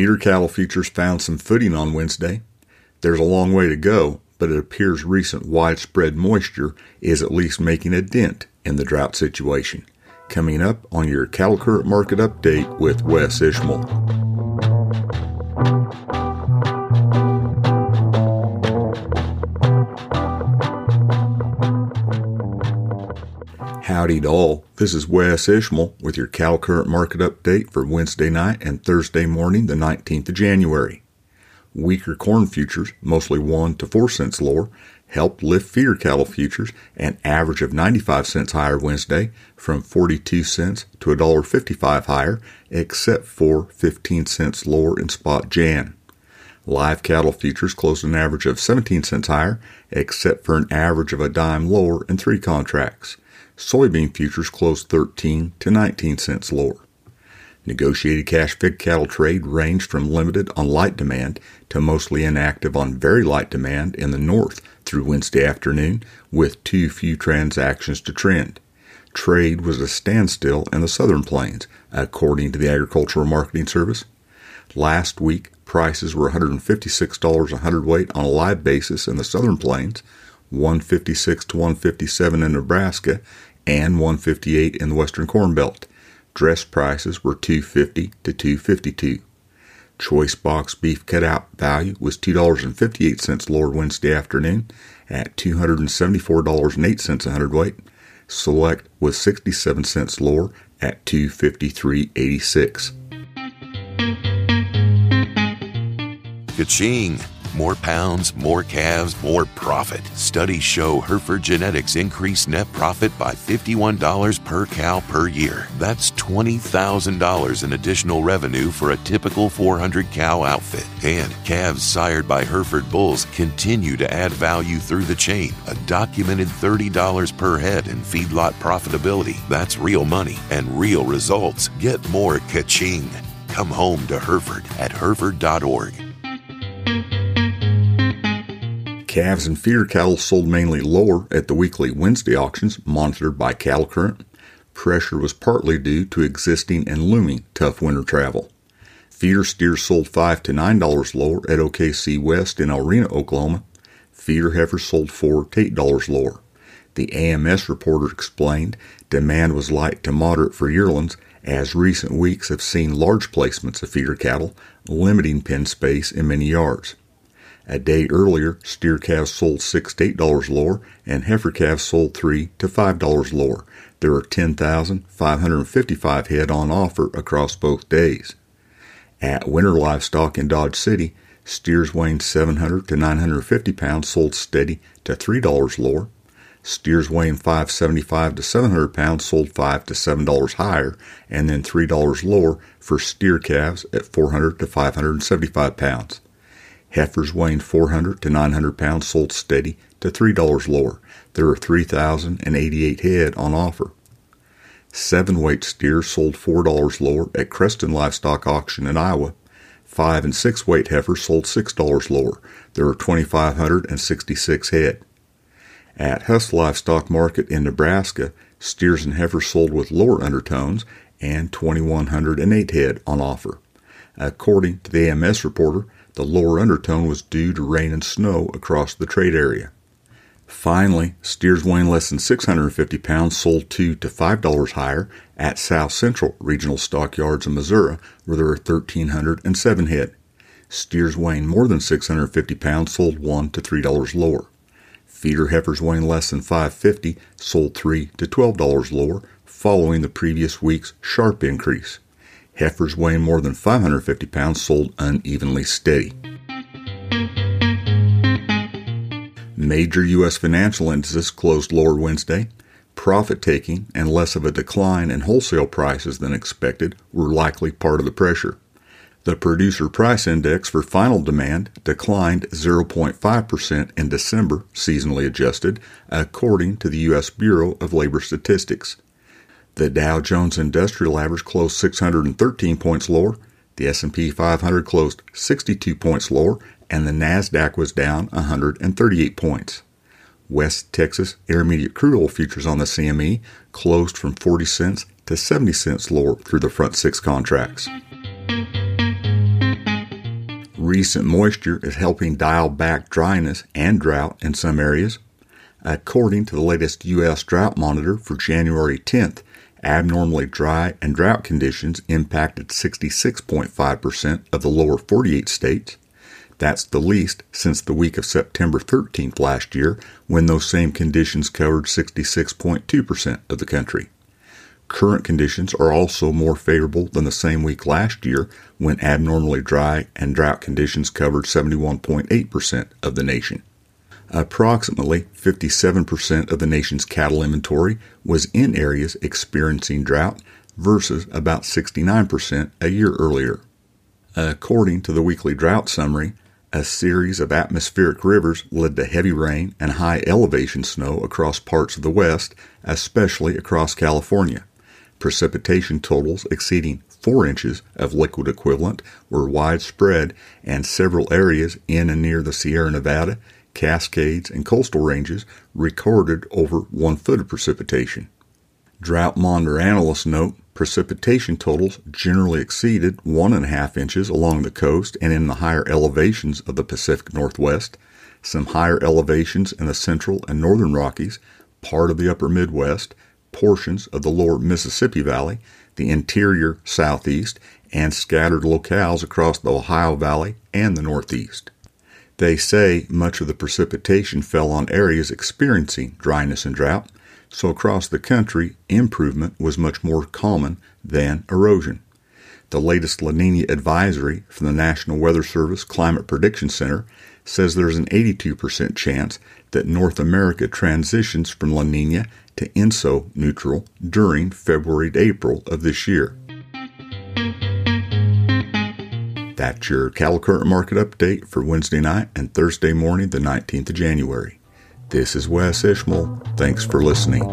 Feeder cattle futures found some footing on Wednesday. There's a long way to go, but it appears recent widespread moisture is at least making a dent in the drought situation. Coming up on your cattle current market update with Wes Ishmael. Howdy to all. This is Wes Ishmael with your Cattle Current Market Update for Wednesday night and Thursday morning, the 19th of January. Weaker corn futures, mostly 1 to 4 cents lower, helped lift feeder cattle futures an average of 95 cents higher Wednesday from 42 cents to $1.55 higher, except for 15 cents lower in spot Jan. Live cattle futures closed an average of 17 cents higher, except for an average of a dime lower in three contracts. Soybean futures closed 13 to 19 cents lower. Negotiated cash fed cattle trade ranged from limited on light demand to mostly inactive on very light demand in the north through Wednesday afternoon, with too few transactions to trend. Trade was a standstill in the southern plains, according to the Agricultural Marketing Service. Last week, prices were $156 a hundredweight on a live basis in the southern plains, 156 to 157 in Nebraska, and 158 in the Western Corn Belt. Dress prices were 250 to 252. Choice box beef cutout value was $2.58 lower Wednesday afternoon at $274.08 a hundredweight. Select was 67 cents lower at 253.86. Ka-ching! More pounds, more calves, more profit. Studies show Hereford Genetics increase net profit by $51 per cow per year. That's $20,000 in additional revenue for a typical 400 cow outfit. And calves sired by Hereford bulls continue to add value through the chain. A documented $30 per head in feedlot profitability. That's real money and real results. Get more ka-ching. Come home to Hereford at hereford.org. Calves and feeder cattle sold mainly lower at the weekly Wednesday auctions monitored by Cattle Current. Pressure was partly due to existing and looming tough winter travel. Feeder steers sold 5 to $9 lower at OKC West in El Reno, Oklahoma. Feeder heifers sold 4 to $8 lower. The AMS reporter explained demand was light to moderate for yearlings as recent weeks have seen large placements of feeder cattle, limiting pen space in many yards. A day earlier, steer calves sold six to eight dollars lower, and heifer calves sold three to five dollars lower. There are 10,555 head on offer across both days. At Winter Livestock in Dodge City, steers weighing 700 to 950 pounds sold steady to three dollars lower. Steers weighing 575 to 700 pounds sold five to seven dollars higher, and then three dollars lower for steer calves at 400 to 575 pounds. Heifers weighing 400 to 900 pounds sold steady to $3 lower. There are 3,088 head on offer. Seven weight steers sold $4 lower at Creston Livestock Auction in Iowa. Five and six weight heifers sold $6 lower. There are 2,566 head. At Huss Livestock Market in Nebraska, steers and heifers sold with lower undertones and 2,108 head on offer. According to the AMS reporter, the lower undertone was due to rain and snow across the trade area. Finally, steers weighing less than 650 pounds sold 2 to $5 higher at South Central Regional Stockyards in Missouri, where there are 1,307 head. Steers weighing more than 650 pounds sold 1 to $3 lower. Feeder heifers weighing less than 550 sold 3 to $12 lower, following the previous week's sharp increase. Heifers weighing more than 550 pounds sold unevenly steady. Major U.S. financial indices closed lower Wednesday. Profit taking and less of a decline in wholesale prices than expected were likely part of the pressure. The Producer Price Index for final demand declined 0.5% in December, seasonally adjusted, according to the U.S. Bureau of Labor Statistics. The Dow Jones Industrial Average closed 613 points lower, the S&P 500 closed 62 points lower, and the Nasdaq was down 138 points. West Texas Intermediate crude oil futures on the CME closed from 40 cents to 70 cents lower through the front six contracts. Recent moisture is helping dial back dryness and drought in some areas. According to the latest U.S. drought monitor for January 10th, abnormally dry and drought conditions impacted 66.5% of the lower 48 states. That's the least since the week of September 13th last year, when those same conditions covered 66.2% of the country. Current conditions are also more favorable than the same week last year when abnormally dry and drought conditions covered 71.8% of the nation. Approximately 57% of the nation's cattle inventory was in areas experiencing drought versus about 69% a year earlier. According to the weekly drought summary, a series of atmospheric rivers led to heavy rain and high elevation snow across parts of the West, especially across California. Precipitation totals exceeding 4 inches of liquid equivalent were widespread, and several areas in and near the Sierra Nevada, Cascades, and coastal ranges recorded over 1 foot of precipitation. Drought monitor analysts note precipitation totals generally exceeded 1.5 inches along the coast and in the higher elevations of the Pacific Northwest, some higher elevations in the central and northern Rockies, part of the upper Midwest, portions of the lower Mississippi Valley, the interior southeast, and scattered locales across the Ohio Valley and the Northeast. They say much of the precipitation fell on areas experiencing dryness and drought, so across the country, improvement was much more common than erosion. The latest La Nina advisory from the National Weather Service Climate Prediction Center says there's an 82% chance that North America transitions from La Nina to ENSO neutral during February to April of this year. That's your cattle current market update for Wednesday night and Thursday morning, the 19th of January. This is Wes Ishmael. Thanks for listening.